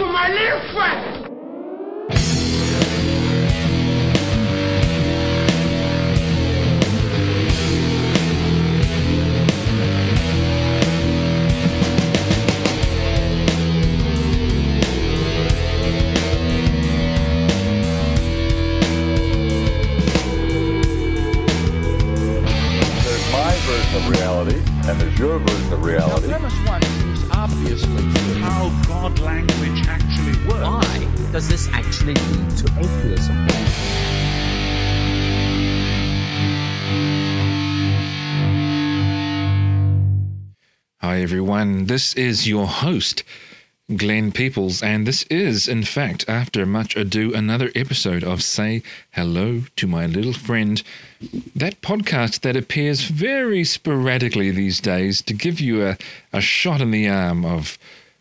to my little friend. Everyone. This is your host, Glenn Peoples, and this is, in fact, after much ado, another episode of Say Hello to My Little Friend, that podcast that appears very sporadically these days to give you a, a shot in the arm of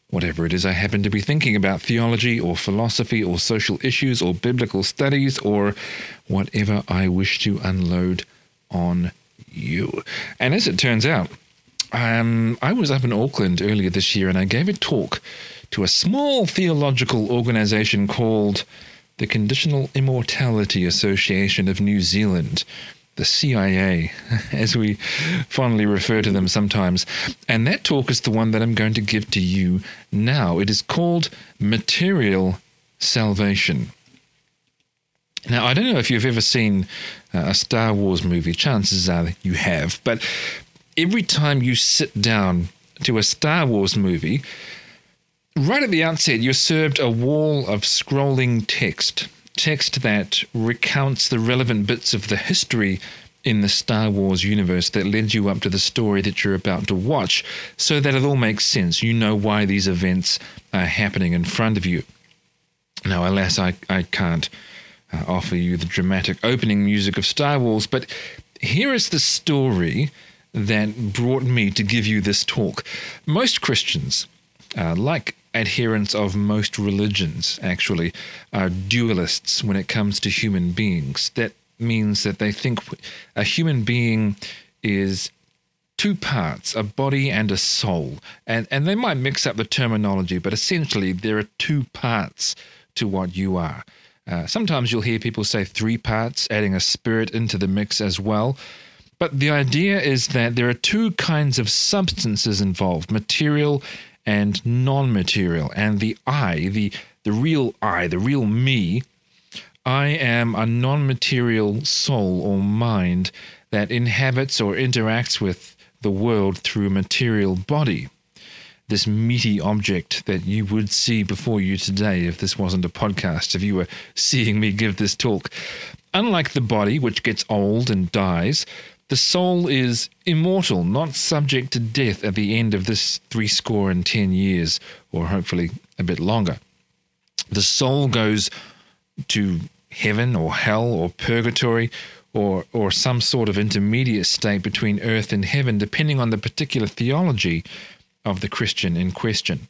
whatever it is I happen to be thinking about theology or philosophy or social issues or biblical studies or whatever I wish to unload on you. And as it turns out, um, I was up in Auckland earlier this year and I gave a talk to a small theological organization called the Conditional Immortality Association of New Zealand, the CIA, as we fondly refer to them sometimes. And that talk is the one that I'm going to give to you now. It is called Material Salvation. Now, I don't know if you've ever seen uh, a Star Wars movie. Chances are you have. But every time you sit down to a Star Wars movie, right at the outset, you're served a wall of scrolling text. Text that recounts the relevant bits of the history in the Star Wars universe that led you up to the story that you're about to watch, so that it all makes sense. You know why these events are happening in front of you. Now, alas, I, I can't uh, offer you the dramatic opening music of Star Wars, but here is the story that brought me to give you this talk. Most Christians, uh, like adherents of most religions, actually, are dualists when it comes to human beings. That means that they think a human being is two parts, a body and a soul. And, and they might mix up the terminology, but essentially there are two parts to what you are. Uh, sometimes you'll hear people say three parts, adding a spirit into the mix as well. But the idea is that there are two kinds of substances involved material and non material. And the I, the, the real I, the real me, I am a non material soul or mind that inhabits or interacts with the world through a material body. This meaty object that you would see before you today if this wasn't a podcast, if you were seeing me give this talk. Unlike the body, which gets old and dies, the soul is immortal, not subject to death at the end of this three score and ten years, or hopefully a bit longer. The soul goes to heaven or hell or purgatory or or some sort of intermediate state between earth and heaven, depending on the particular theology of the Christian in question.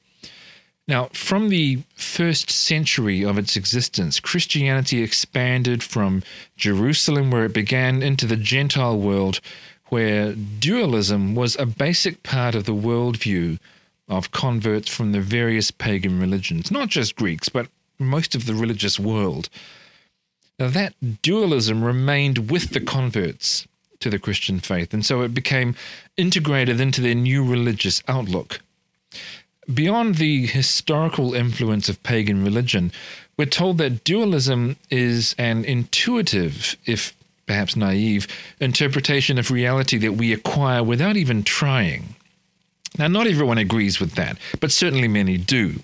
Now, from the first century of its existence, Christianity expanded from Jerusalem, where it began, into the Gentile world, where dualism was a basic part of the worldview of converts from the various pagan religions, not just Greeks, but most of the religious world. Now, that dualism remained with the converts to the Christian faith, and so it became integrated into their new religious outlook. Beyond the historical influence of pagan religion, we're told that dualism is an intuitive, if perhaps naive, interpretation of reality that we acquire without even trying. Now, not everyone agrees with that, but certainly many do.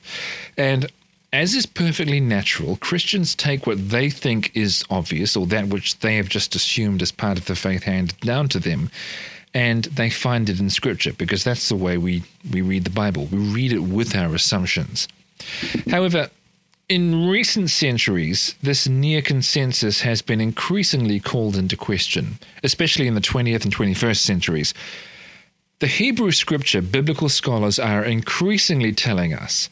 And as is perfectly natural, Christians take what they think is obvious or that which they have just assumed as part of the faith handed down to them, and they find it in Scripture because that's the way we, we read the Bible. We read it with our assumptions. However, in recent centuries, this near consensus has been increasingly called into question, especially in the 20th and 21st centuries. The Hebrew scripture, biblical scholars are increasingly telling us,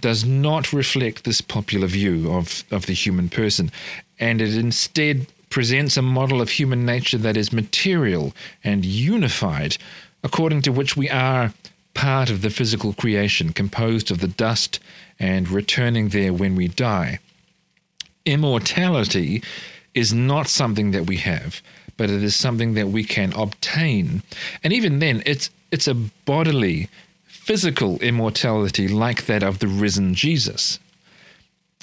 does not reflect this popular view of, of the human person, and it instead presents a model of human nature that is material and unified, according to which we are part of the physical creation composed of the dust and returning there when we die. Immortality is not something that we have, but it is something that we can obtain. And even then, it's it's a bodily, physical immortality like that of the risen Jesus.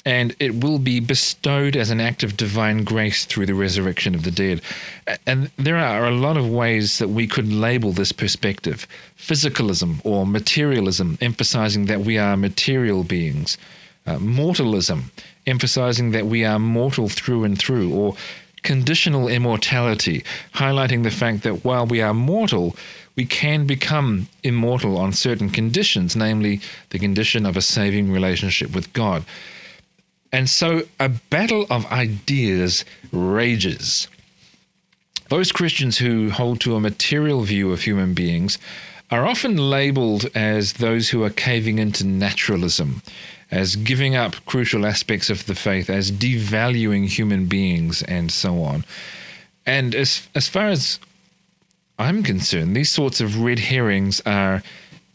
And it will be bestowed as an act of divine grace through the resurrection of the dead. And there are a lot of ways that we could label this perspective physicalism or materialism, emphasizing that we are material beings, uh, mortalism, emphasizing that we are mortal through and through, or conditional immortality, highlighting the fact that while we are mortal, we can become immortal on certain conditions, namely the condition of a saving relationship with God. And so a battle of ideas rages. Those Christians who hold to a material view of human beings are often labeled as those who are caving into naturalism, as giving up crucial aspects of the faith, as devaluing human beings, and so on. And as, as far as I'm concerned, these sorts of red herrings are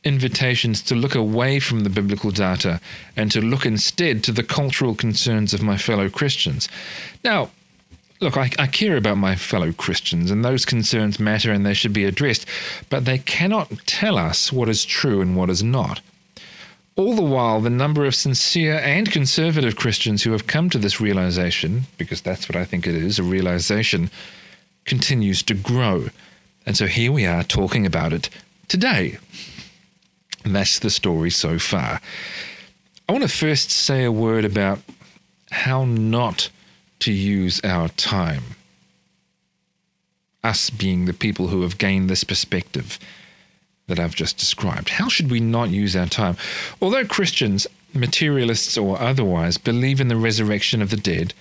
invitations to look away from the biblical data and to look instead to the cultural concerns of my fellow Christians. Now, look, I, I, care about my fellow Christians, and those concerns matter and they should be addressed, but they cannot tell us what is true and what is not. All the while, the number of sincere and conservative Christians who have come to this realization, because that's what I think it is a realization, continues to grow. And so here we are talking about it today. And that's the story so far. I want to first say a word about how not to use our time. Us being the people who have gained this perspective that I've just described. How should we not use our time? Although Christians, materialists or otherwise, believe in the resurrection of the dead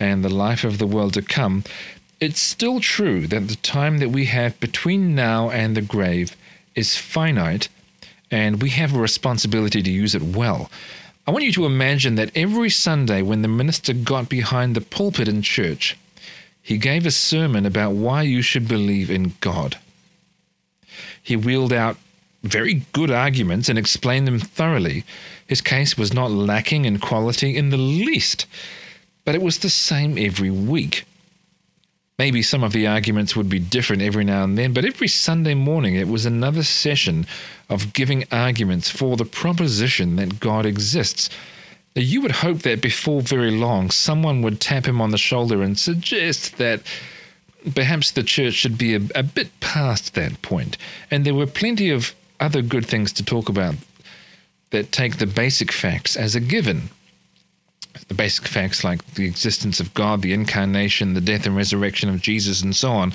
and the life of the world to come, it's still true that the time that we have between now and the grave is finite and we have a responsibility to use it well. I want you to imagine that every Sunday when the minister got behind the pulpit in church, he gave a sermon about why you should believe in God. He wheeled out very good arguments and explained them thoroughly. His case was not lacking in quality in the least, but it was the same every week. Maybe some of the arguments would be different every now and then, but every Sunday morning it was another session of giving arguments for the proposition that God exists. You would hope that before very long someone would tap him on the shoulder and suggest that perhaps the church should be a, a bit past that point. And there were plenty of other good things to talk about that take the basic facts as a given the basic facts like the existence of God, the incarnation, the death and resurrection of Jesus, and so on,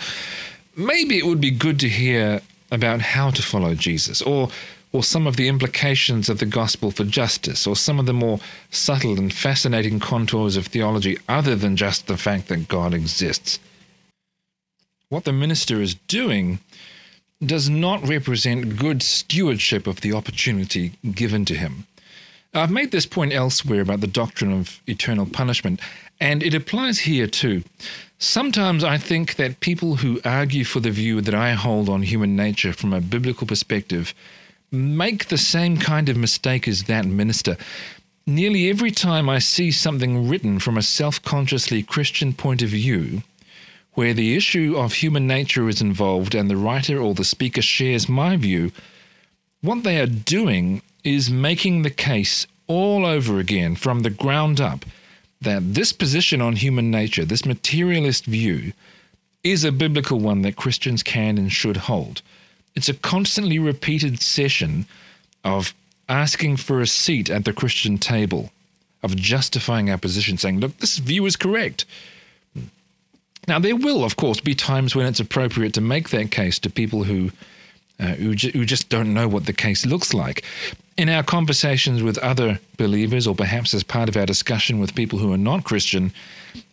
maybe it would be good to hear about how to follow Jesus, or or some of the implications of the gospel for justice, or some of the more subtle and fascinating contours of theology other than just the fact that God exists. What the minister is doing does not represent good stewardship of the opportunity given to him. I've made this point elsewhere about the doctrine of eternal punishment, and it applies here too. Sometimes I think that people who argue for the view that I hold on human nature from a biblical perspective make the same kind of mistake as that minister. Nearly every time I see something written from a self consciously Christian point of view, where the issue of human nature is involved and the writer or the speaker shares my view, what they are doing is making the case all over again from the ground up that this position on human nature, this materialist view, is a biblical one that Christians can and should hold. It's a constantly repeated session of asking for a seat at the Christian table, of justifying our position, saying, look, this view is correct. Now, there will, of course, be times when it's appropriate to make that case to people who uh, who, ju- who just don't know what the case looks like. In our conversations with other believers, or perhaps as part of our discussion with people who are not Christian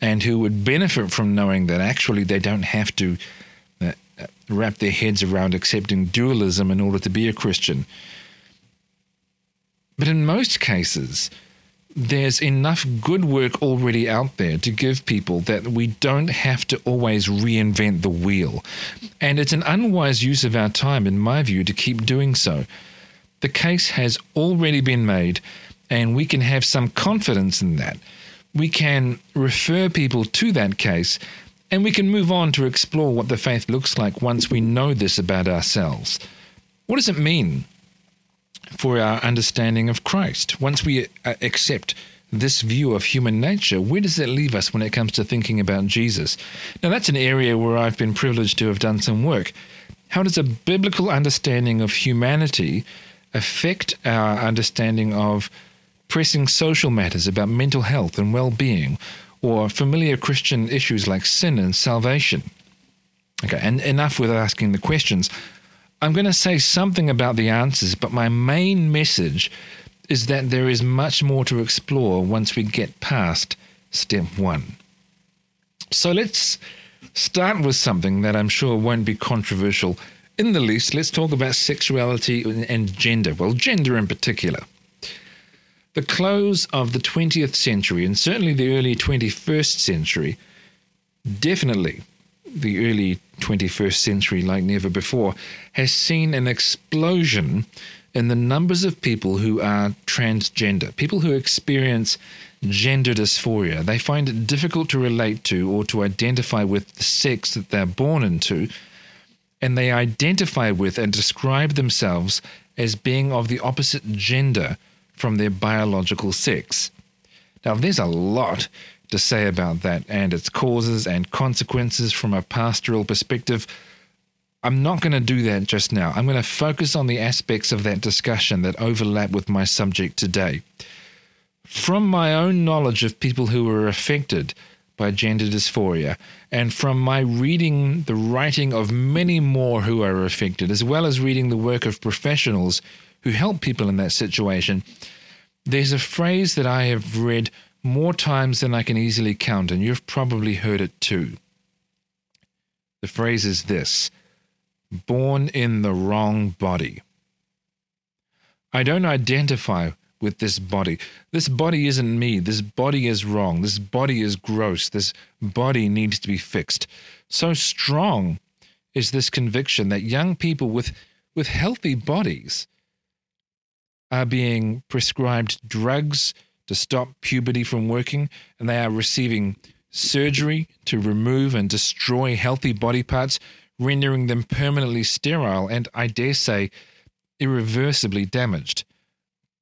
and who would benefit from knowing that actually they don't have to uh, wrap their heads around accepting dualism in order to be a Christian. But in most cases, there's enough good work already out there to give people that we don't have to always reinvent the wheel. And it's an unwise use of our time, in my view, to keep doing so. the case has already been made, and we can have some confidence in that. We can refer people to that case, and we can move on to explore what the faith looks like once we know this about ourselves. What does it mean for our understanding of Christ? Once we uh, accept this view of human nature, where does it leave us when it comes to thinking about Jesus? Now, that's an area where I've been privileged to have done some work. How does a biblical understanding of humanity affect our understanding of pressing social matters about mental health and well being, or familiar Christian issues like sin and salvation? Okay, and enough with asking the questions. I'm going to say something about the answers, but my main message is that there is much more to explore once we get past step one. So let's start with something that I'm sure won't be controversial in the least. Let's talk about sexuality and gender. Well, gender in particular. The close of the 20th century, and certainly the early 21st century, definitely the early 21st century, like never before, has seen an explosion in the numbers of people who are transgender, people who experience gender dysphoria. They find it difficult to relate to or to identify with the sex that they're born into, and they identify with and describe themselves as being of the opposite gender from their biological sex. Now, there's a lot to say about that and its causes and consequences from a pastoral perspective. I'm not going to do that just now. I'm going to focus on the aspects of that discussion that overlap with my subject today. From my own knowledge of people who were affected by gender dysphoria, and from my reading the writing of many more who are affected, as well as reading the work of professionals who help people in that situation, there's a phrase that I have read more times than I can easily count, and you've probably heard it too. The phrase is this born in the wrong body. I don't identify with this body. This body isn't me. This body is wrong. This body is gross. This body needs to be fixed. So strong is this conviction that young people with, with healthy bodies are being prescribed drugs to stop puberty from working, and they are receiving surgery to remove and destroy healthy body parts, rendering them permanently sterile and, I dare say, irreversibly damaged.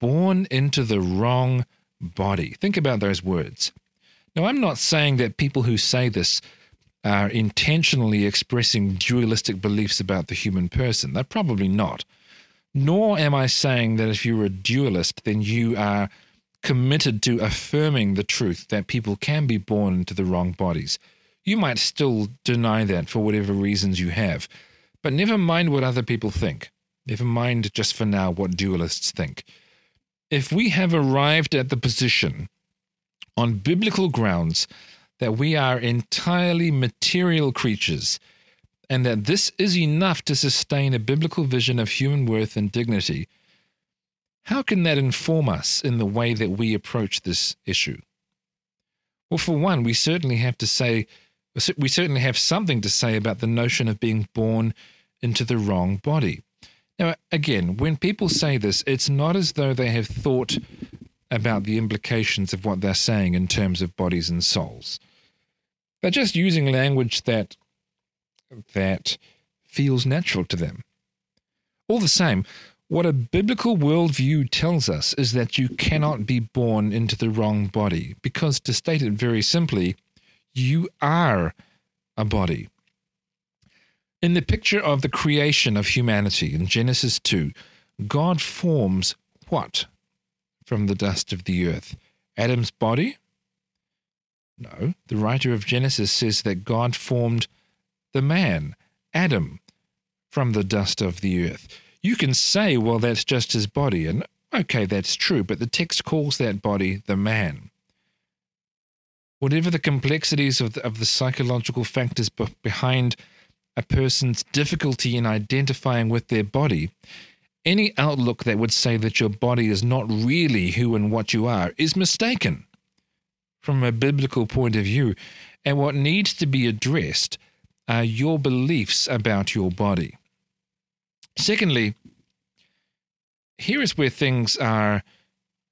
Born into the wrong body. Think about those words. Now, I'm not saying that people who say this are intentionally expressing dualistic beliefs about the human person. They're probably not. Nor am I saying that if you're a dualist, then you are committed to affirming the truth that people can be born into the wrong bodies. You might still deny that for whatever reasons you have, but never mind what other people think. Never mind just for now what dualists think. If we have arrived at the position on biblical grounds that we are entirely material creatures, and that this is enough to sustain a biblical vision of human worth and dignity, how can that inform us in the way that we approach this issue? Well, for one, we certainly have to say, we certainly have something to say about the notion of being born into the wrong body. Now, again, when people say this, it's not as though they have thought about the implications of what they're saying in terms of bodies and souls. They're just using language that that feels natural to them. All the same, what a biblical worldview tells us is that you cannot be born into the wrong body, because to state it very simply, you are a body. In the picture of the creation of humanity in Genesis 2, God forms what from the dust of the earth? Adam's body? No, the writer of Genesis says that God formed the man, Adam, from the dust of the earth. You can say, well, that's just his body, and okay, that's true, but the text calls that body the man. Whatever the complexities of the, of the psychological factors behind a person's difficulty in identifying with their body, any outlook that would say that your body is not really who and what you are is mistaken from a biblical point of view. And what needs to be addressed are your beliefs about your body. Secondly, here is where things are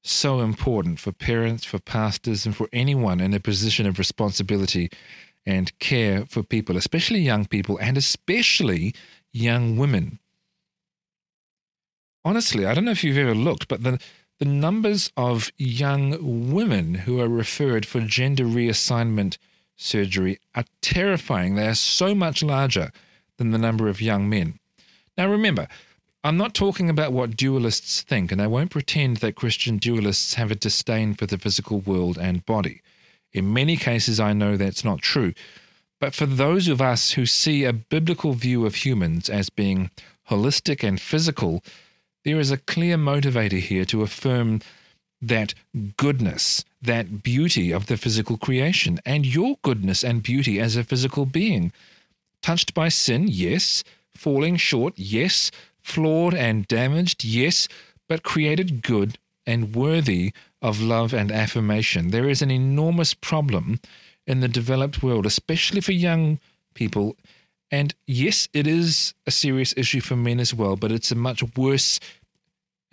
so important for parents, for pastors, and for anyone in a position of responsibility and care for people, especially young people and especially young women. Honestly, I don't know if you've ever looked, but the, the numbers of young women who are referred for gender reassignment surgery are terrifying. They are so much larger than the number of young men. Now, remember, I'm not talking about what dualists think, and I won't pretend that Christian dualists have a disdain for the physical world and body. In many cases, I know that's not true. But for those of us who see a biblical view of humans as being holistic and physical, there is a clear motivator here to affirm that goodness, that beauty of the physical creation, and your goodness and beauty as a physical being. Touched by sin, yes. Falling short, yes. Flawed and damaged, yes. But created good and worthy of love and affirmation. There is an enormous problem in the developed world, especially for young people. And yes, it is a serious issue for men as well, but it's a much worse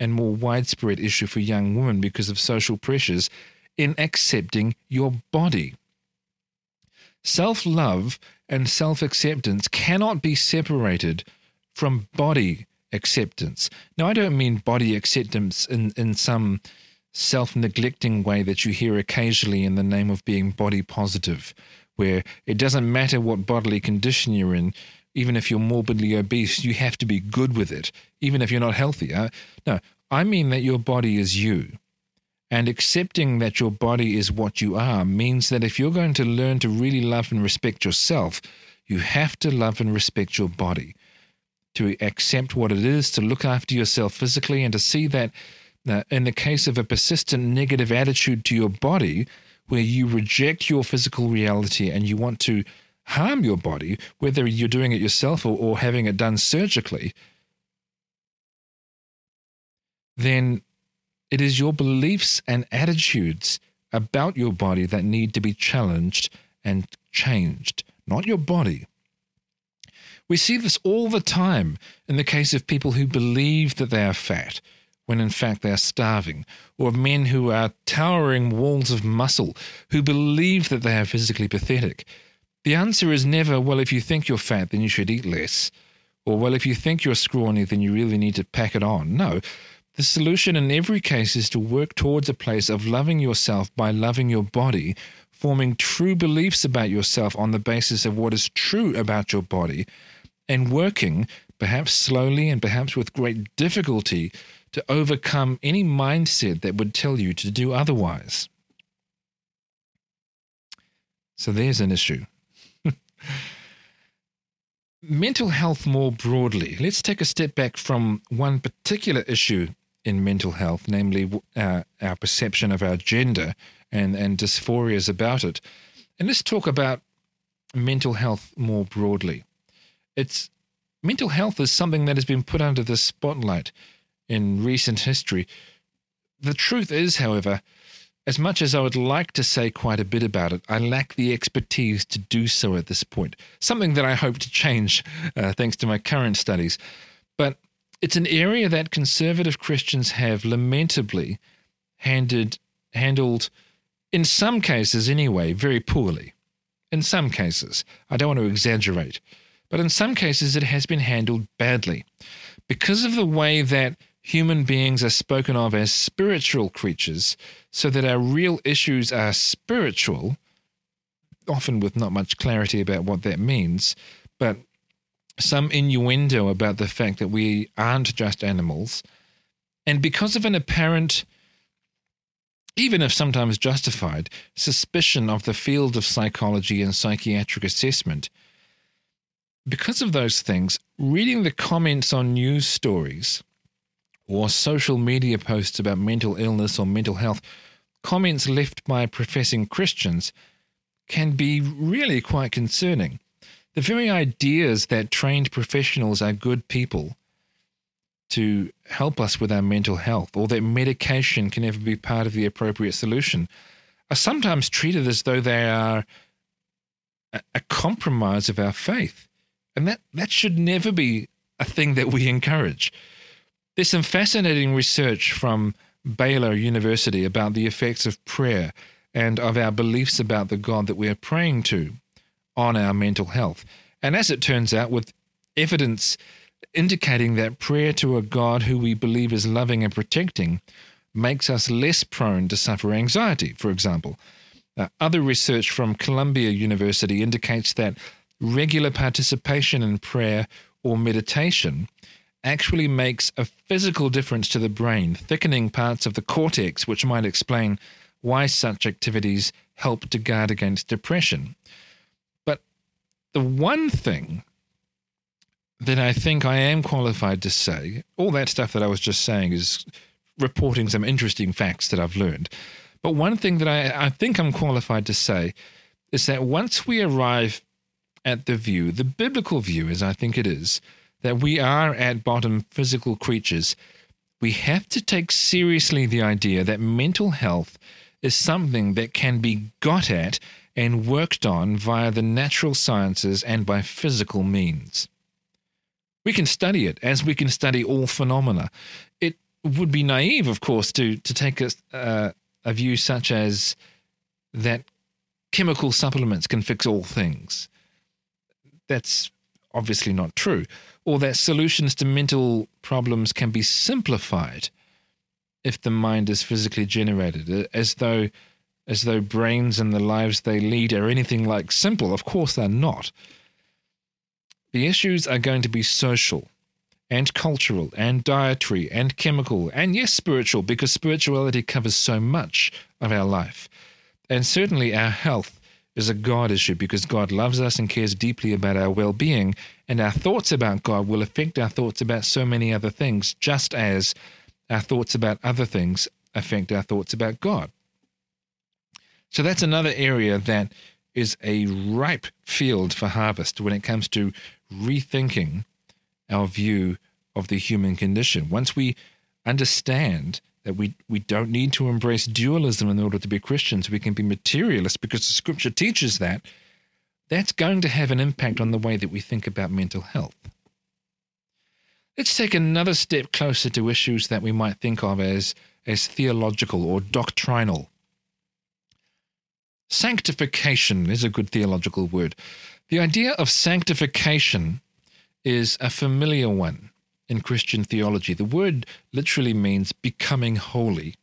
and more widespread issue for young women because of social pressures in accepting your body. Self love and self acceptance cannot be separated from body acceptance. Now, I don't mean body acceptance in, in some self neglecting way that you hear occasionally in the name of being body positive, where it doesn't matter what bodily condition you're in, even if you're morbidly obese, you have to be good with it, even if you're not healthy. No, I mean that your body is you. And accepting that your body is what you are means that if you're going to learn to really love and respect yourself, you have to love and respect your body. To accept what it is, to look after yourself physically, and to see that uh, in the case of a persistent negative attitude to your body, where you reject your physical reality and you want to harm your body, whether you're doing it yourself or, or having it done surgically, then it is your beliefs and attitudes about your body that need to be challenged and changed, not your body. We see this all the time in the case of people who believe that they are fat when in fact they are starving, or of men who are towering walls of muscle who believe that they are physically pathetic. The answer is never, well, if you think you're fat, then you should eat less. Or, well, if you think you're scrawny, then you really need to pack it on. No, the solution in every case is to work towards a place of loving yourself by loving your body, forming true beliefs about yourself on the basis of what is true about your body, and working, perhaps slowly and perhaps with great difficulty, to overcome any mindset that would tell you to do otherwise. So there's an issue. mental health more broadly. Let's take a step back from one particular issue in mental health, namely uh, our perception of our gender and, and dysphorias about it. And let's talk about mental health more broadly. It's mental health is something that has been put under the spotlight in recent history. The truth is, however, as much as I would like to say quite a bit about it, I lack the expertise to do so at this point. Something that I hope to change uh, thanks to my current studies. But it's an area that conservative Christians have lamentably handed, handled, in some cases anyway, very poorly. In some cases. I don't want to exaggerate. But in some cases, it has been handled badly. Because of the way that human beings are spoken of as spiritual creatures, so that our real issues are spiritual, often with not much clarity about what that means, but some innuendo about the fact that we aren't just animals. And because of an apparent, even if sometimes justified, suspicion of the field of psychology and psychiatric assessment, because of those things, reading the comments on news stories or social media posts about mental illness or mental health, comments left by professing Christians, can be really quite concerning the very ideas that trained professionals are good people to help us with our mental health or that medication can ever be part of the appropriate solution are sometimes treated as though they are a, a compromise of our faith. And that, that should never be a thing that we encourage. There's some fascinating research from Baylor University about the effects of prayer and of our beliefs about the God that we are praying to on our mental health. And as it turns out, with evidence indicating that prayer to a God who we believe is loving and protecting makes us less prone to suffer anxiety, for example. Uh, other research from Columbia University indicates that regular participation in prayer or meditation actually makes a physical difference to the brain, thickening parts of the cortex, which might explain why such activities help to guard against depression. The one thing that I think I am qualified to say, all that stuff that I was just saying is reporting some interesting facts that I've learned. But one thing that I, I think I'm qualified to say is that once we arrive at the view, the biblical view, as I think it is, that we are at bottom physical creatures, we have to take seriously the idea that mental health is something that can be got at and worked on via the natural sciences and by physical means. We can study it as we can study all phenomena. It would be naive, of course, to, to take a, uh, a view such as that chemical supplements can fix all things. That's obviously not true. Or that solutions to mental problems can be simplified if the mind is physically generated, as though as though brains and the lives they lead are anything like simple. Of course they're not. The issues are going to be social and cultural and dietary and chemical and yes spiritual because spirituality covers so much of our life. And certainly our health is a God issue because God loves us and cares deeply about our well being, and our thoughts about God will affect our thoughts about so many other things, just as our thoughts about other things affect our thoughts about God. So that's another area that is a ripe field for harvest when it comes to rethinking our view of the human condition. Once we understand that we, we don't need to embrace dualism in order to be Christians. We can be materialists because the scripture teaches that. That's going to have an impact on the way that we think about mental health. Let's take another step closer to issues that we might think of as, as theological or doctrinal. Sanctification is a good theological word. The idea of sanctification is a familiar one in Christian theology. The word literally means becoming holy.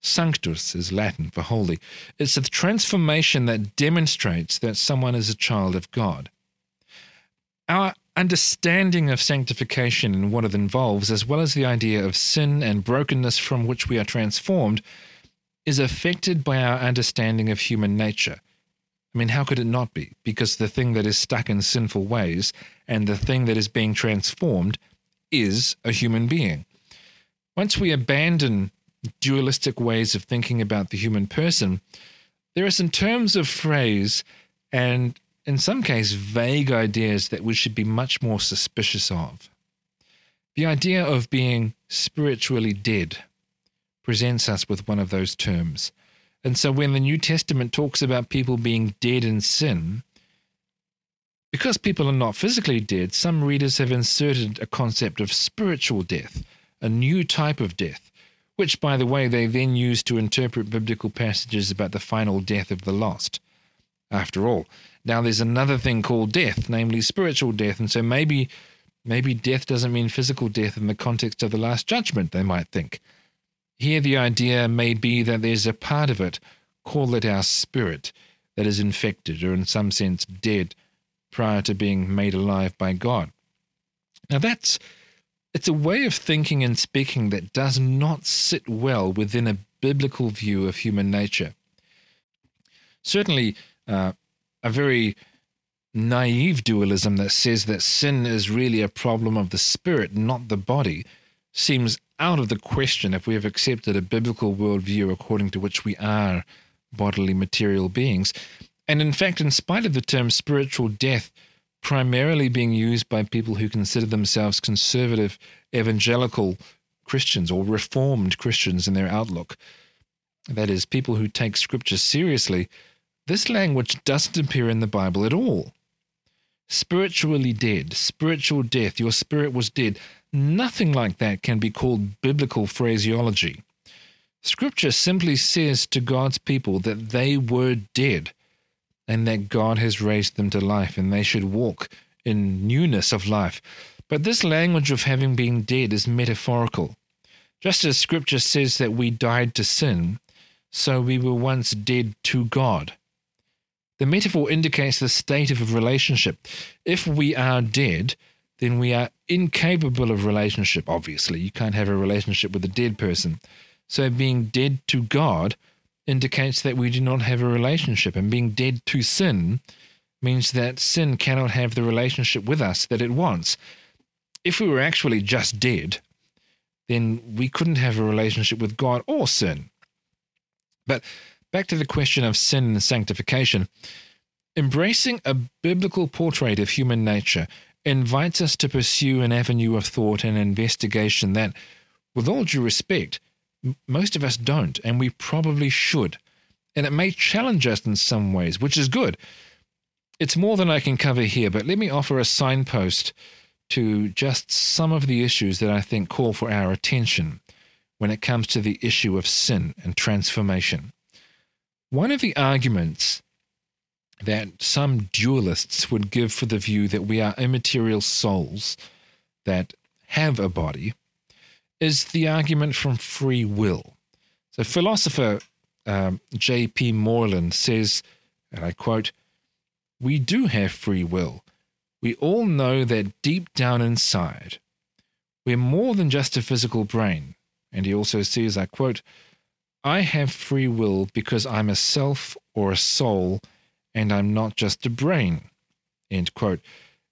Sanctus is Latin for holy. It's a transformation that demonstrates that someone is a child of God. Our understanding of sanctification and what it involves, as well as the idea of sin and brokenness from which we are transformed, is affected by our understanding of human nature. I mean, how could it not be? Because the thing that is stuck in sinful ways and the thing that is being transformed is a human being. Once we abandon dualistic ways of thinking about the human person, there are some terms of phrase and, in some cases, vague ideas that we should be much more suspicious of. The idea of being spiritually dead presents us with one of those terms. And so when the New Testament talks about people being dead in sin, because people are not physically dead, some readers have inserted a concept of spiritual death, a new type of death, which, by the way, they then use to interpret biblical passages about the final death of the lost. After all, now there's another thing called death, namely spiritual death, and so maybe maybe death doesn't mean physical death in the context of the last judgment, they might think. Here the idea may be that there's a part of it, call it our spirit, that is infected or in some sense dead prior to being made alive by God. Now that's it's a way of thinking and speaking that does not sit well within a biblical view of human nature. Certainly, uh, a very naive dualism that says that sin is really a problem of the spirit, not the body, seems out of the question if we have accepted a biblical worldview according to which we are bodily material beings. And in fact, in spite of the term spiritual death primarily being used by people who consider themselves conservative evangelical Christians or reformed Christians in their outlook, that is, people who take scripture seriously, this language doesn't appear in the Bible at all. Spiritually dead, spiritual death, your spirit was dead. Nothing like that can be called biblical phraseology. Scripture simply says to God's people that they were dead and that God has raised them to life and they should walk in newness of life. But this language of having been dead is metaphorical. Just as Scripture says that we died to sin, so we were once dead to God. The metaphor indicates the state of a relationship. If we are dead, then we are incapable of relationship, obviously. You can't have a relationship with a dead person. So being dead to God indicates that we do not have a relationship, and being dead to sin means that sin cannot have the relationship with us that it wants. If we were actually just dead, then we couldn't have a relationship with God or sin. But back to the question of sin and sanctification. Embracing a biblical portrait of human nature invites us to pursue an avenue of thought and investigation that, with all due respect, most of us don't, and we probably should. And it may challenge us in some ways, which is good. It's more than I can cover here, but let me offer a signpost to just some of the issues that I think call for our attention when it comes to the issue of sin and transformation. One of the arguments that some dualists would give for the view that we are immaterial souls that have a body is the argument from free will. So, philosopher um, J.P. Moreland says, and I quote, We do have free will. We all know that deep down inside, we're more than just a physical brain. And he also says, I quote, I have free will because I'm a self or a soul and I'm not just a brain. End quote.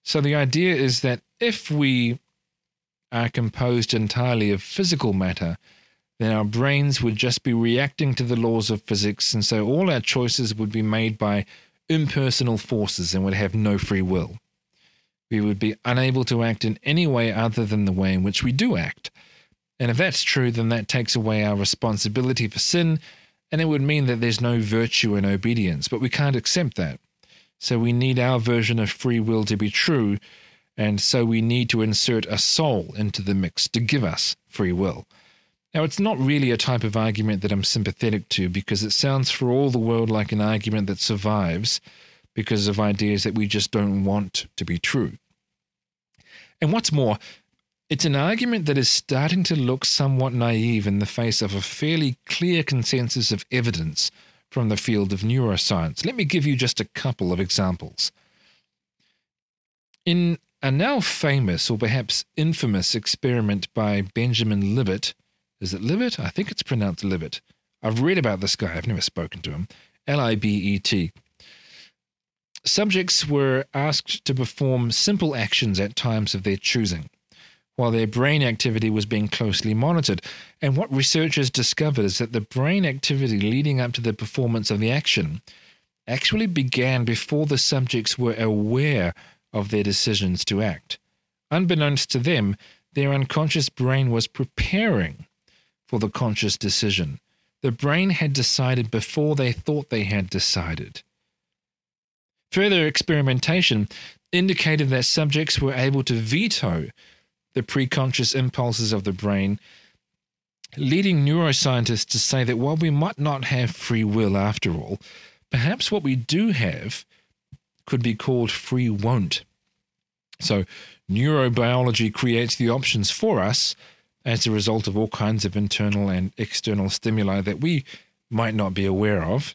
So the idea is that if we are composed entirely of physical matter, then our brains would just be reacting to the laws of physics, and so all our choices would be made by impersonal forces and would have no free will. We would be unable to act in any way other than the way in which we do act. And if that's true, then that takes away our responsibility for sin and it would mean that there's no virtue in obedience, but we can't accept that. So we need our version of free will to be true, and so we need to insert a soul into the mix to give us free will. Now, it's not really a type of argument that I'm sympathetic to because it sounds for all the world like an argument that survives because of ideas that we just don't want to be true. And what's more, it's an argument that is starting to look somewhat naive in the face of a fairly clear consensus of evidence from the field of neuroscience. Let me give you just a couple of examples. In a now famous or perhaps infamous experiment by Benjamin Libet, is it Libet? I think it's pronounced Libet. I've read about this guy, I've never spoken to him. L I B E T. Subjects were asked to perform simple actions at times of their choosing while their brain activity was being closely monitored. And what researchers discovered is that the brain activity leading up to the performance of the action actually began before the subjects were aware of their decisions to act. Unbeknownst to them, their unconscious brain was preparing for the conscious decision. The brain had decided before they thought they had decided. Further experimentation indicated that subjects were able to veto the preconscious impulses of the brain, leading neuroscientists to say that while we might not have free will after all, perhaps what we do have could be called free won't. So, neurobiology creates the options for us as a result of all kinds of internal and external stimuli that we might not be aware of.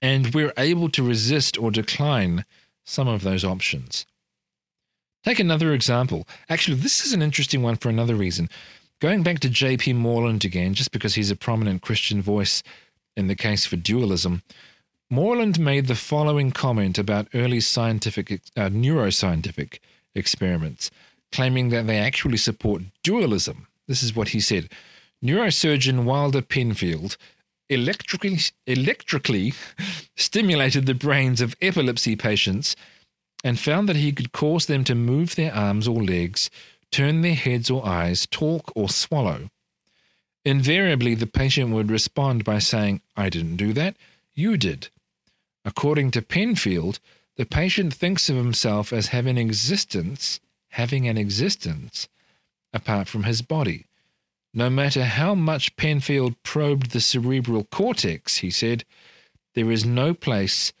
And we're able to resist or decline some of those options. Take another example. Actually, this is an interesting one for another reason. Going back to J.P. Moreland again, just because he's a prominent Christian voice in the case for dualism, Moreland made the following comment about early scientific, uh, neuroscientific experiments, claiming that they actually support dualism. This is what he said Neurosurgeon Wilder Penfield electrically, electrically stimulated the brains of epilepsy patients and found that he could cause them to move their arms or legs, turn their heads or eyes, talk or swallow. Invariably, the patient would respond by saying, I didn't do that, you did. According to Penfield, the patient thinks of himself as having existence, having an existence, apart from his body. No matter how much Penfield probed the cerebral cortex, he said, there is no place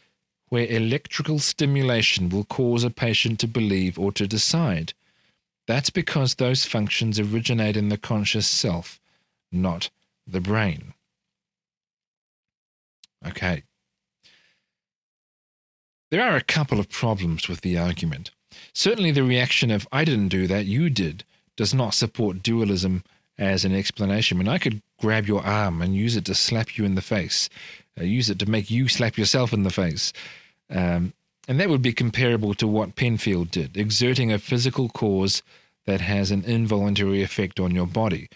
where electrical stimulation will cause a patient to believe or to decide. That's because those functions originate in the conscious self, not the brain. Okay. There are a couple of problems with the argument. Certainly, the reaction of, I didn't do that, you did, does not support dualism as an explanation. I mean, I could grab your arm and use it to slap you in the face, uh, use it to make you slap yourself in the face. Um, and that would be comparable to what Penfield did, exerting a physical cause that has an involuntary effect on your body.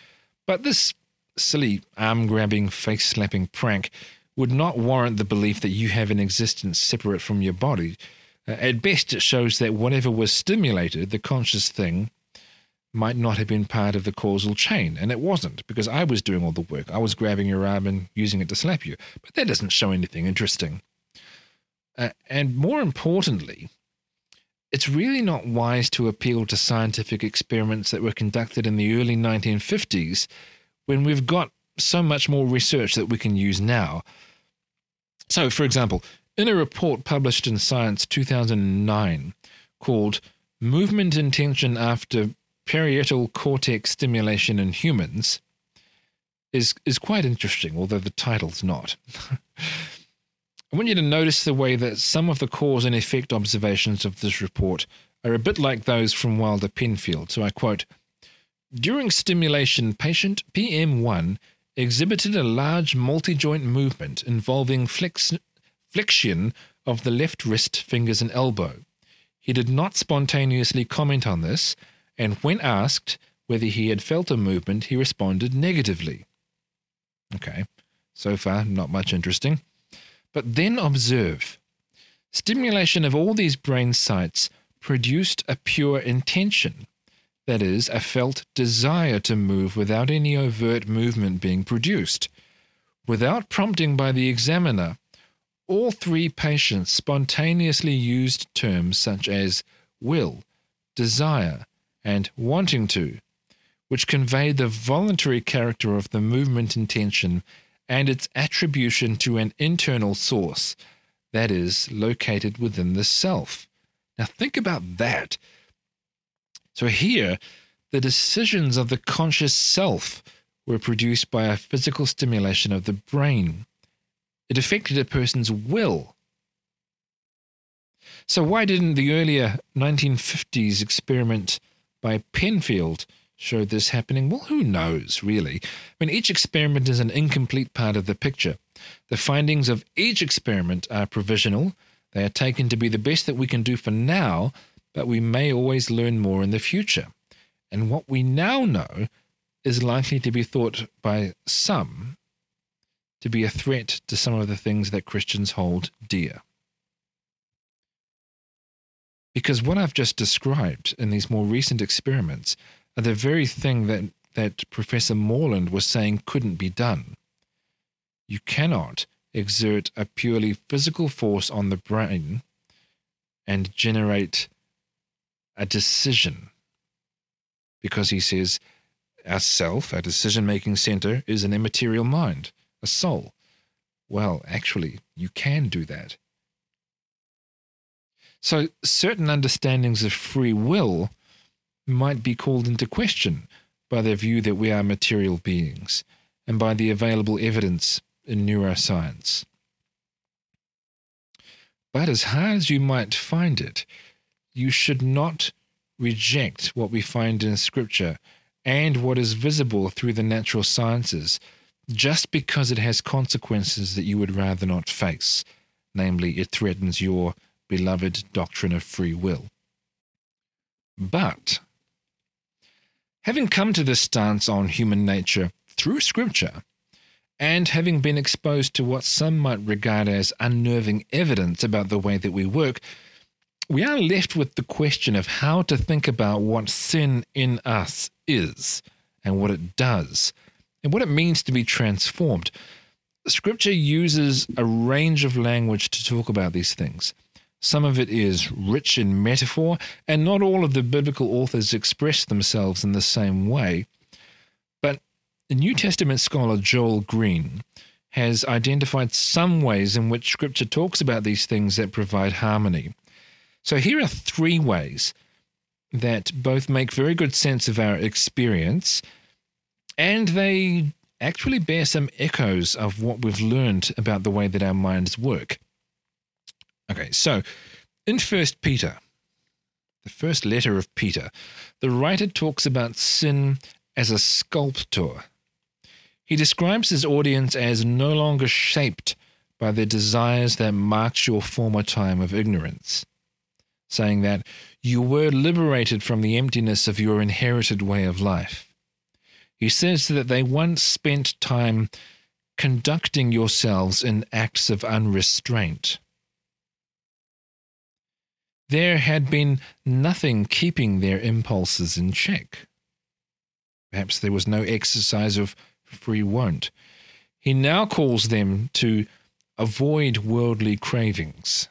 But this silly arm grabbing, face slapping prank would not warrant the belief that you have an existence separate from your body. Uh, at best, it shows that whatever was stimulated, the conscious thing, might not have been part of the causal chain. And it wasn't, because I was doing all the work. I was grabbing your arm and using it to slap you. But that doesn't show anything interesting. Uh, and more importantly, it's really not wise to appeal to scientific experiments that were conducted in the early 1950s when we've got so much more research that we can use now. So, for example, in a report published in Science 2009 called Movement Intention After Parietal Cortex Stimulation in Humans, is, is quite interesting, although the title's not. I want you to notice the way that some of the cause and effect observations of this report are a bit like those from Wilder Penfield. So I quote During stimulation, patient PM1 exhibited a large multi joint movement involving flex- flexion of the left wrist, fingers, and elbow. He did not spontaneously comment on this, and when asked whether he had felt a movement, he responded negatively. Okay, so far, not much interesting. But then observe stimulation of all these brain sites produced a pure intention that is, a felt desire to move without any overt movement being produced. Without prompting by the examiner, all three patients spontaneously used terms such as will, desire, and wanting to, which convey the voluntary character of the movement intention and its attribution to an internal source, that is, located within the self. Now, think about that. So here, the decisions of the conscious self were produced by a physical stimulation of the brain. It affected a person's will. So, why didn't the earlier 1950s experiment by Penfield showed this happening? Well, who knows, really? I mean, each experiment is an incomplete part of the picture. The findings of each experiment are provisional, they are taken to be the best that we can do for now, but we may always learn more in the future. And what we now know is likely to be thought by some to be a threat to some of the things that Christians hold dear. Because what I've just described in these more recent experiments are the very thing that, that Professor Moreland was saying couldn't be done. You cannot exert a purely physical force on the brain and generate a decision. Because he says our self, our decision making center, is an immaterial mind, a soul. Well, actually, you can do that. So, certain understandings of free will might be called into question by the view that we are material beings and by the available evidence in neuroscience. But as hard as you might find it, you should not reject what we find in Scripture and what is visible through the natural sciences just because it has consequences that you would rather not face, namely, it threatens your beloved doctrine of free will. But, having come to this stance on human nature through Scripture, and having been exposed to what some might regard as unnerving evidence about the way that we work, we are left with the question of how to think about what sin in us is and what it does and what it means to be transformed. Scripture uses a range of language to talk about these things. Some of it is rich in metaphor, and not all of the biblical authors express themselves in the same way. But the New Testament scholar Joel Green has identified some ways in which Scripture talks about these things that provide harmony. So here are three ways that both make very good sense of our experience and they actually bear some echoes of what we've learned about the way that our minds work. Okay, so in First Peter, the first letter of Peter, the writer talks about sin as a sculptor. He describes his audience as no longer shaped by the desires that marked your former time of ignorance, saying that you were liberated from the emptiness of your inherited way of life. He says that they once spent time conducting yourselves in acts of unrestraint. There had been nothing keeping their impulses in check. Perhaps there was no exercise of free won't. He now calls them to avoid worldly cravings.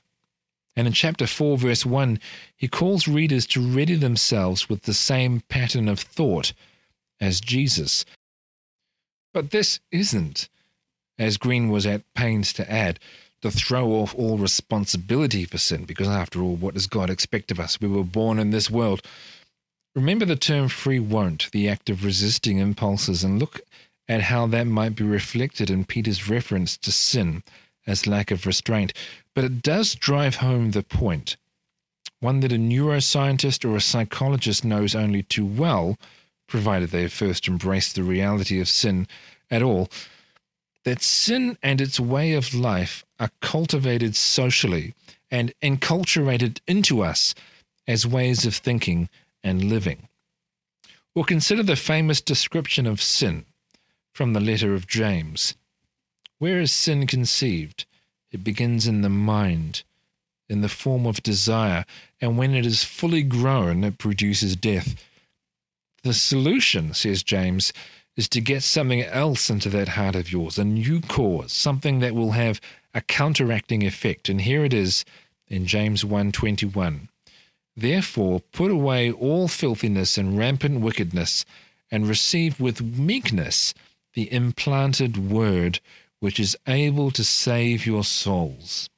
And in chapter 4, verse 1, he calls readers to ready themselves with the same pattern of thought as Jesus. But this isn't, as Green was at pains to add, to throw off all responsibility for sin, because after all, what does God expect of us? We were born in this world. Remember the term free won't, the act of resisting impulses, and look at how that might be reflected in Peter's reference to sin as lack of restraint. But it does drive home the point, one that a neuroscientist or a psychologist knows only too well, provided they have first embraced the reality of sin at all, that sin and its way of life are cultivated socially and enculturated into us as ways of thinking and living. Or consider the famous description of sin from the letter of James. Where is sin conceived? It begins in the mind, in the form of desire, and when it is fully grown, it produces death. The solution, says James, is to get something else into that heart of yours, a new cause, something that will have a counteracting effect. And here it is in James 1:21. Therefore put away all filthiness and rampant wickedness, and receive with meekness the implanted word which is able to save your souls.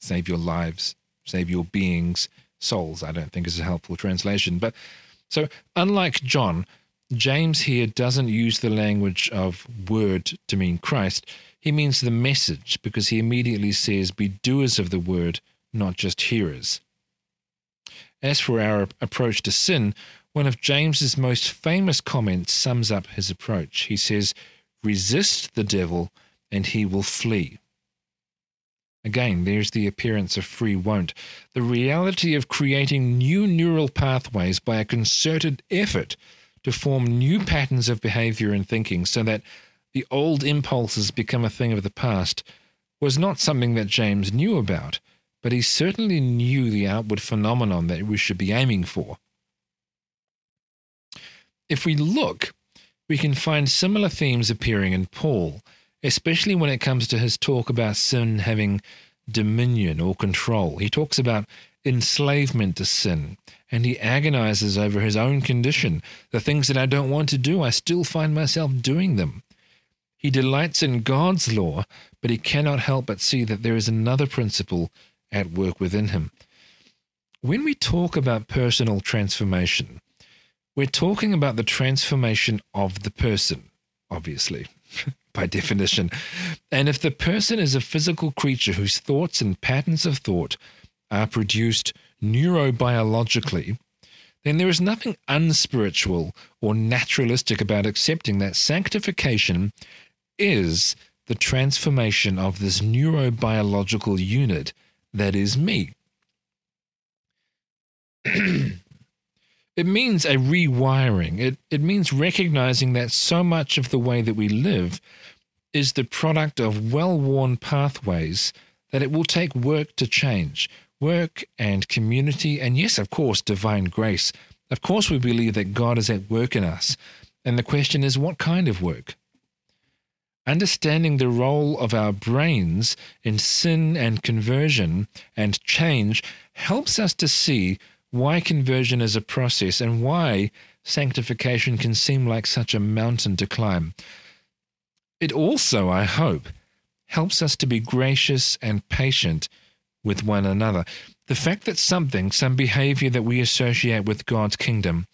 Save your lives, save your beings, souls, I don't think is a helpful translation. But so, unlike John, James here doesn't use the language of word to mean Christ. He means the message because he immediately says, Be doers of the word, not just hearers. As for our approach to sin, one of James's most famous comments sums up his approach. He says, Resist the devil, and he will flee. Again, there's the appearance of free won't, the reality of creating new neural pathways by a concerted effort to form new patterns of behavior and thinking so that the old impulses become a thing of the past was not something that James knew about, but he certainly knew the outward phenomenon that we should be aiming for. If we look, we can find similar themes appearing in Paul especially when it comes to his talk about sin having dominion or control. He talks about enslavement to sin, and he agonizes over his own condition. The things that I don't want to do, I still find myself doing them. He delights in God's law, but he cannot help but see that there is another principle at work within him. When we talk about personal transformation, we're talking about the transformation of the person, obviously. by definition. And if the person is a physical creature whose thoughts and patterns of thought are produced neurobiologically, then there is nothing unspiritual or naturalistic about accepting that sanctification is the transformation of this neurobiological unit that is me. It means a rewiring. It, it means recognizing that so much of the way that we live is the product of well worn pathways that it will take work to change. Work and community, and yes, of course, divine grace. Of course, we believe that God is at work in us. And the question is, what kind of work? understanding the role of our brains in sin and conversion and change helps us to see why conversion is a process and why sanctification can seem like such a mountain to climb. It also, I hope, helps us to be gracious and patient with one another. The fact that something, some behavior that we associate with God's kingdom,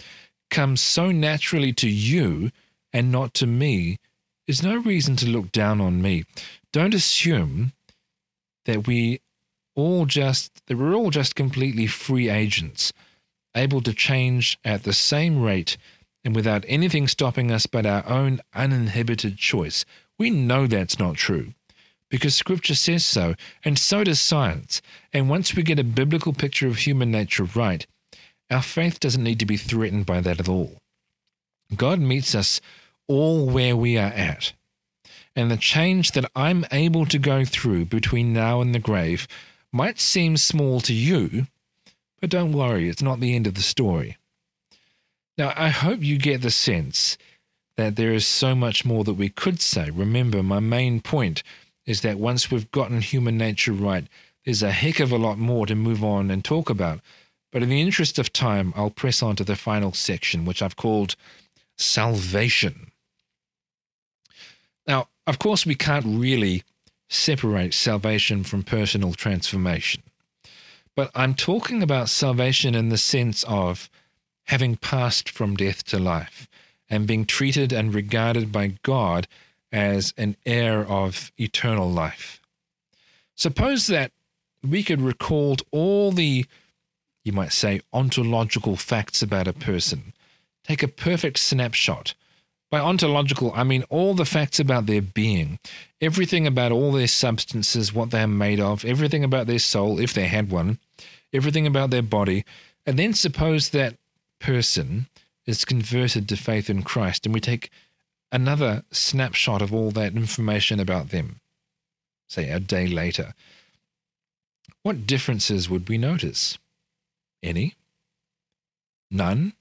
comes so naturally to you and not to me is no reason to look down on me. Don't assume that we all just that we're all just completely free agents, able to change at the same rate and without anything stopping us but our own uninhibited choice. We know that's not true because scripture says so, and so does science. And once we get a biblical picture of human nature right, our faith doesn't need to be threatened by that at all. God meets us all where we are at. And the change that I'm able to go through between now and the grave might seem small to you, but don't worry, it's not the end of the story. Now, I hope you get the sense that there is so much more that we could say. Remember, my main point is that once we've gotten human nature right, there's a heck of a lot more to move on and talk about. But in the interest of time, I'll press on to the final section, which I've called salvation. Now, of course, we can't really separate salvation from personal transformation. But I'm talking about salvation in the sense of having passed from death to life and being treated and regarded by God as an heir of eternal life. Suppose that we could recall all the, you might say, ontological facts about a person, take a perfect snapshot. By ontological, I mean all the facts about their being, everything about all their substances, what they are made of, everything about their soul, if they had one, everything about their body, and then suppose that person is converted to faith in Christ, and we take another snapshot of all that information about them, say a day later. What differences would we notice? Any? None?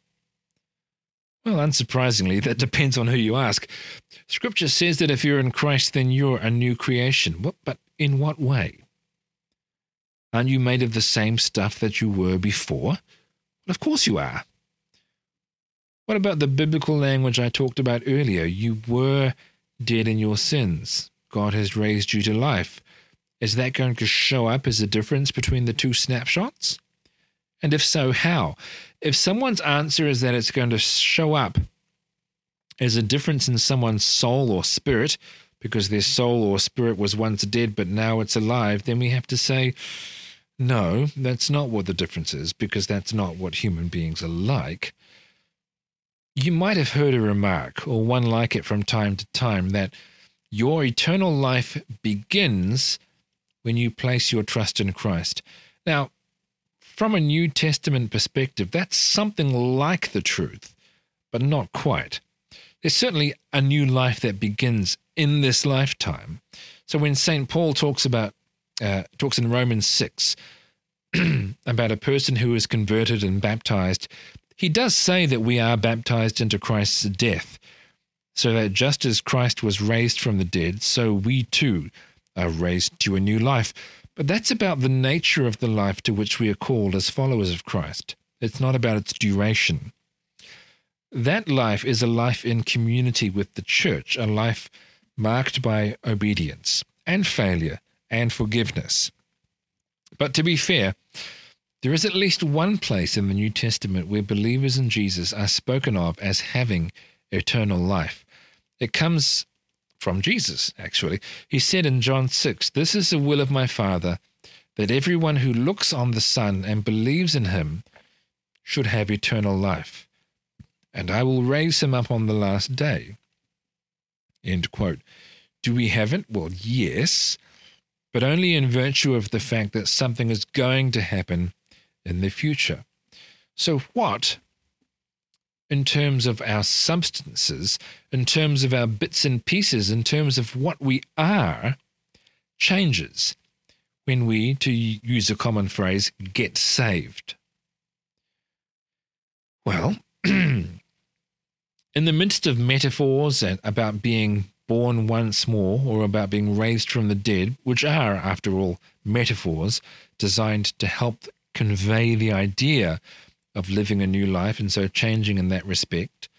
Well, unsurprisingly, that depends on who you ask. Scripture says that if you're in Christ, then you're a new creation. But in what way? Aren't you made of the same stuff that you were before? Of course you are. What about the biblical language I talked about earlier? You were dead in your sins. God has raised you to life. Is that going to show up as a difference between the two snapshots? And if so, how? If someone's answer is that it's going to show up as a difference in someone's soul or spirit, because their soul or spirit was once dead but now it's alive, then we have to say, no, that's not what the difference is, because that's not what human beings are like. You might have heard a remark, or one like it from time to time, that your eternal life begins when you place your trust in Christ. Now, from a New Testament perspective, that's something like the truth, but not quite. There's certainly a new life that begins in this lifetime. So when St. Paul talks about uh, talks in Romans 6 about a person who is converted and baptized, he does say that we are baptized into Christ's death, so that just as Christ was raised from the dead, so we too are raised to a new life. But that's about the nature of the life to which we are called as followers of Christ. It's not about its duration. That life is a life in community with the church, a life marked by obedience and failure and forgiveness. But to be fair, there is at least one place in the New Testament where believers in Jesus are spoken of as having eternal life. It comes from Jesus, actually. He said in John 6, This is the will of my Father, that everyone who looks on the Son and believes in him should have eternal life, and I will raise him up on the last day. End quote. Do we have it? Well, yes, but only in virtue of the fact that something is going to happen in the future. So, what, in terms of our substances, in terms of our bits and pieces, in terms of what we are, changes when we, to use a common phrase, get saved? Well, in the midst of metaphors about being born once more or about being raised from the dead, which are, after all, metaphors designed to help convey the idea of living a new life and so changing in that respect,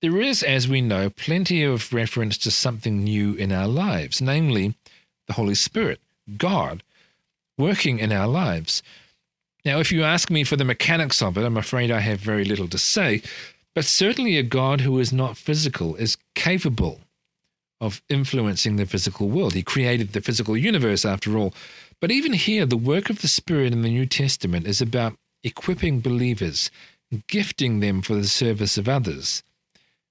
there is, as we know, plenty of reference to something new in our lives, namely the Holy Spirit, God, working in our lives. Now, if you ask me for the mechanics of it, I'm afraid I have very little to say, but certainly a God who is not physical is capable of influencing the physical world. He created the physical universe, after all. But even here, the work of the Spirit in the New Testament is about equipping believers, gifting them for the service of others,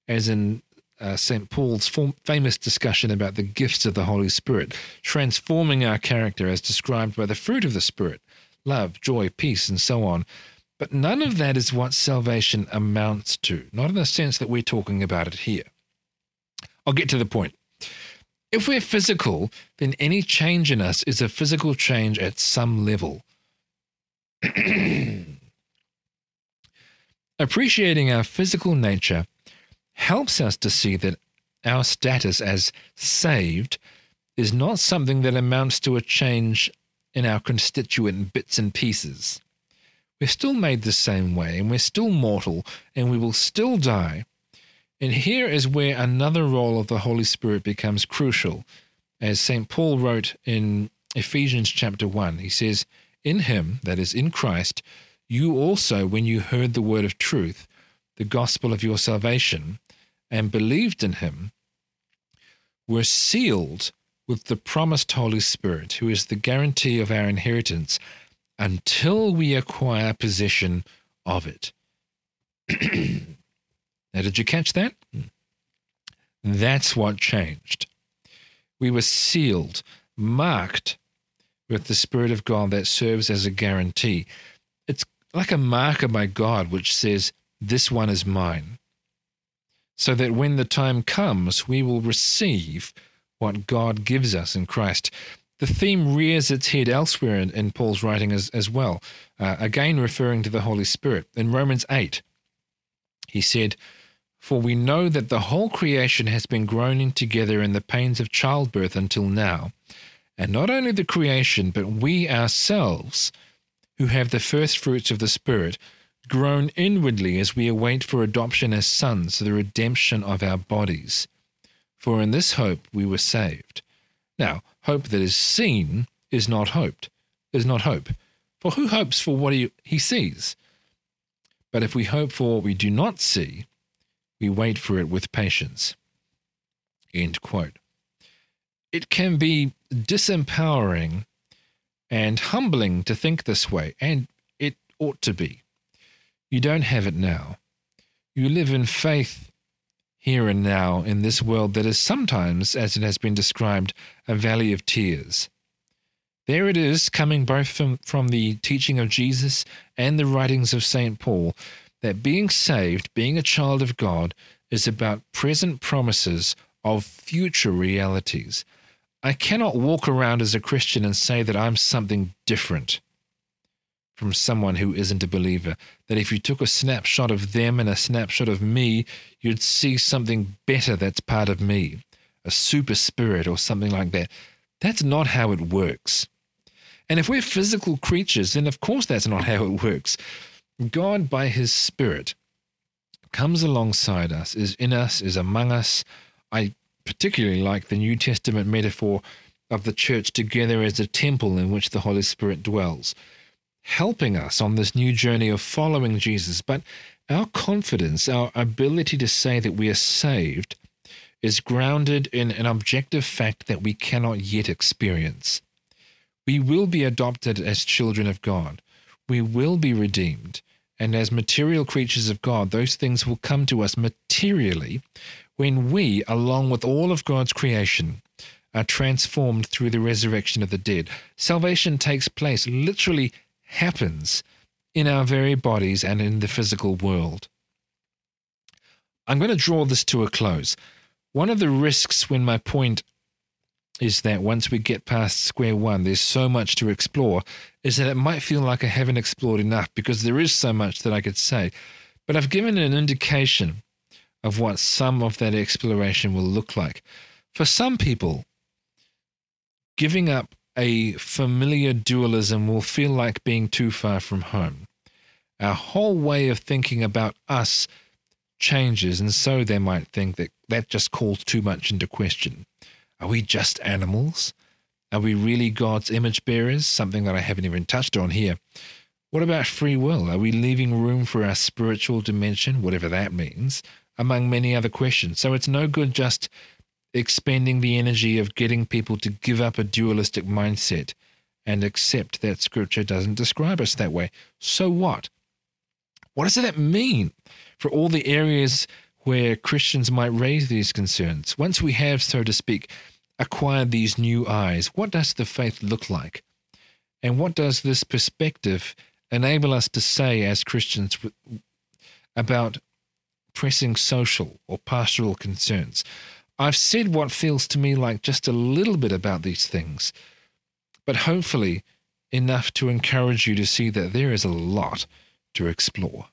as in uh, St. Paul's form, famous discussion about the gifts of the Holy Spirit, transforming our character as described by the fruit of the Spirit love, joy, peace, and so on. But none of that is what salvation amounts to, not in the sense that we're talking about it here. I'll get to the point. If we're physical, then any change in us is a physical change at some level. Appreciating our physical nature helps us to see that our status as saved is not something that amounts to a change in our constituent bits and pieces. We're still made the same way, and we're still mortal, and we will still die. And here is where another role of the Holy Spirit becomes crucial. As St. Paul wrote in Ephesians chapter 1, he says, In him, that is, in Christ, you also, when you heard the word of truth, the gospel of your salvation, and believed in him, were sealed with the promised Holy Spirit, who is the guarantee of our inheritance until we acquire possession of it. now, did you catch that? That's what changed. We were sealed, marked with the Spirit of God that serves as a guarantee. It's like a marker by God which says, This one is mine. So that when the time comes, we will receive what God gives us in Christ. The theme rears its head elsewhere in, in Paul's writing as, as well, uh, again referring to the Holy Spirit. In Romans 8, he said, For we know that the whole creation has been groaning together in the pains of childbirth until now. And not only the creation, but we ourselves, who have the first fruits of the Spirit, groan inwardly as we await for adoption as sons, the redemption of our bodies. For in this hope we were saved. Now, hope that is seen is not hoped, is not hope. For who hopes for what he, he sees? But if we hope for what we do not see, we wait for it with patience. End quote. It can be disempowering and humbling to think this way, and it ought to be. You don't have it now. You live in faith here and now in this world that is sometimes, as it has been described, a valley of tears. There it is, coming both from, from the teaching of Jesus and the writings of St. Paul, that being saved, being a child of God, is about present promises of future realities. I cannot walk around as a Christian and say that I'm something different from someone who isn't a believer. That if you took a snapshot of them and a snapshot of me, you'd see something better that's part of me, a super spirit or something like that. That's not how it works. And if we're physical creatures, then of course that's not how it works. God, by his Spirit, comes alongside us, is in us, is among us. I particularly like the New Testament metaphor of the church together as a temple in which the Holy Spirit dwells helping us on this new journey of following Jesus. But our confidence, our ability to say that we are saved, is grounded in an objective fact that we cannot yet experience. We will be adopted as children of God. We will be redeemed. And as material creatures of God, those things will come to us materially when we, along with all of God's creation, are transformed through the resurrection of the dead. Salvation takes place literally happens in our very bodies and in the physical world. I'm going to draw this to a close. One of the risks when my point is that once we get past square one, there's so much to explore, is that it might feel like I haven't explored enough because there is so much that I could say. But I've given an indication of what some of that exploration will look like. For some people, giving up a familiar dualism will feel like being too far from home. Our whole way of thinking about us changes, and so they might think that that just calls too much into question. Are we just animals? Are we really God's image bearers? Something that I haven't even touched on here. What about free will? Are we leaving room for our spiritual dimension, whatever that means, among many other questions? So it's no good just expending the energy of getting people to give up a dualistic mindset and accept that scripture doesn't describe us that way. So what? What does that mean for all the areas where Christians might raise these concerns? Once we have, so to speak, acquired these new eyes, what does the faith look like? And what does this perspective enable us to say as Christians about pressing social or pastoral concerns? I've said what feels to me like just a little bit about these things, but hopefully enough to encourage you to see that there is a lot to explore.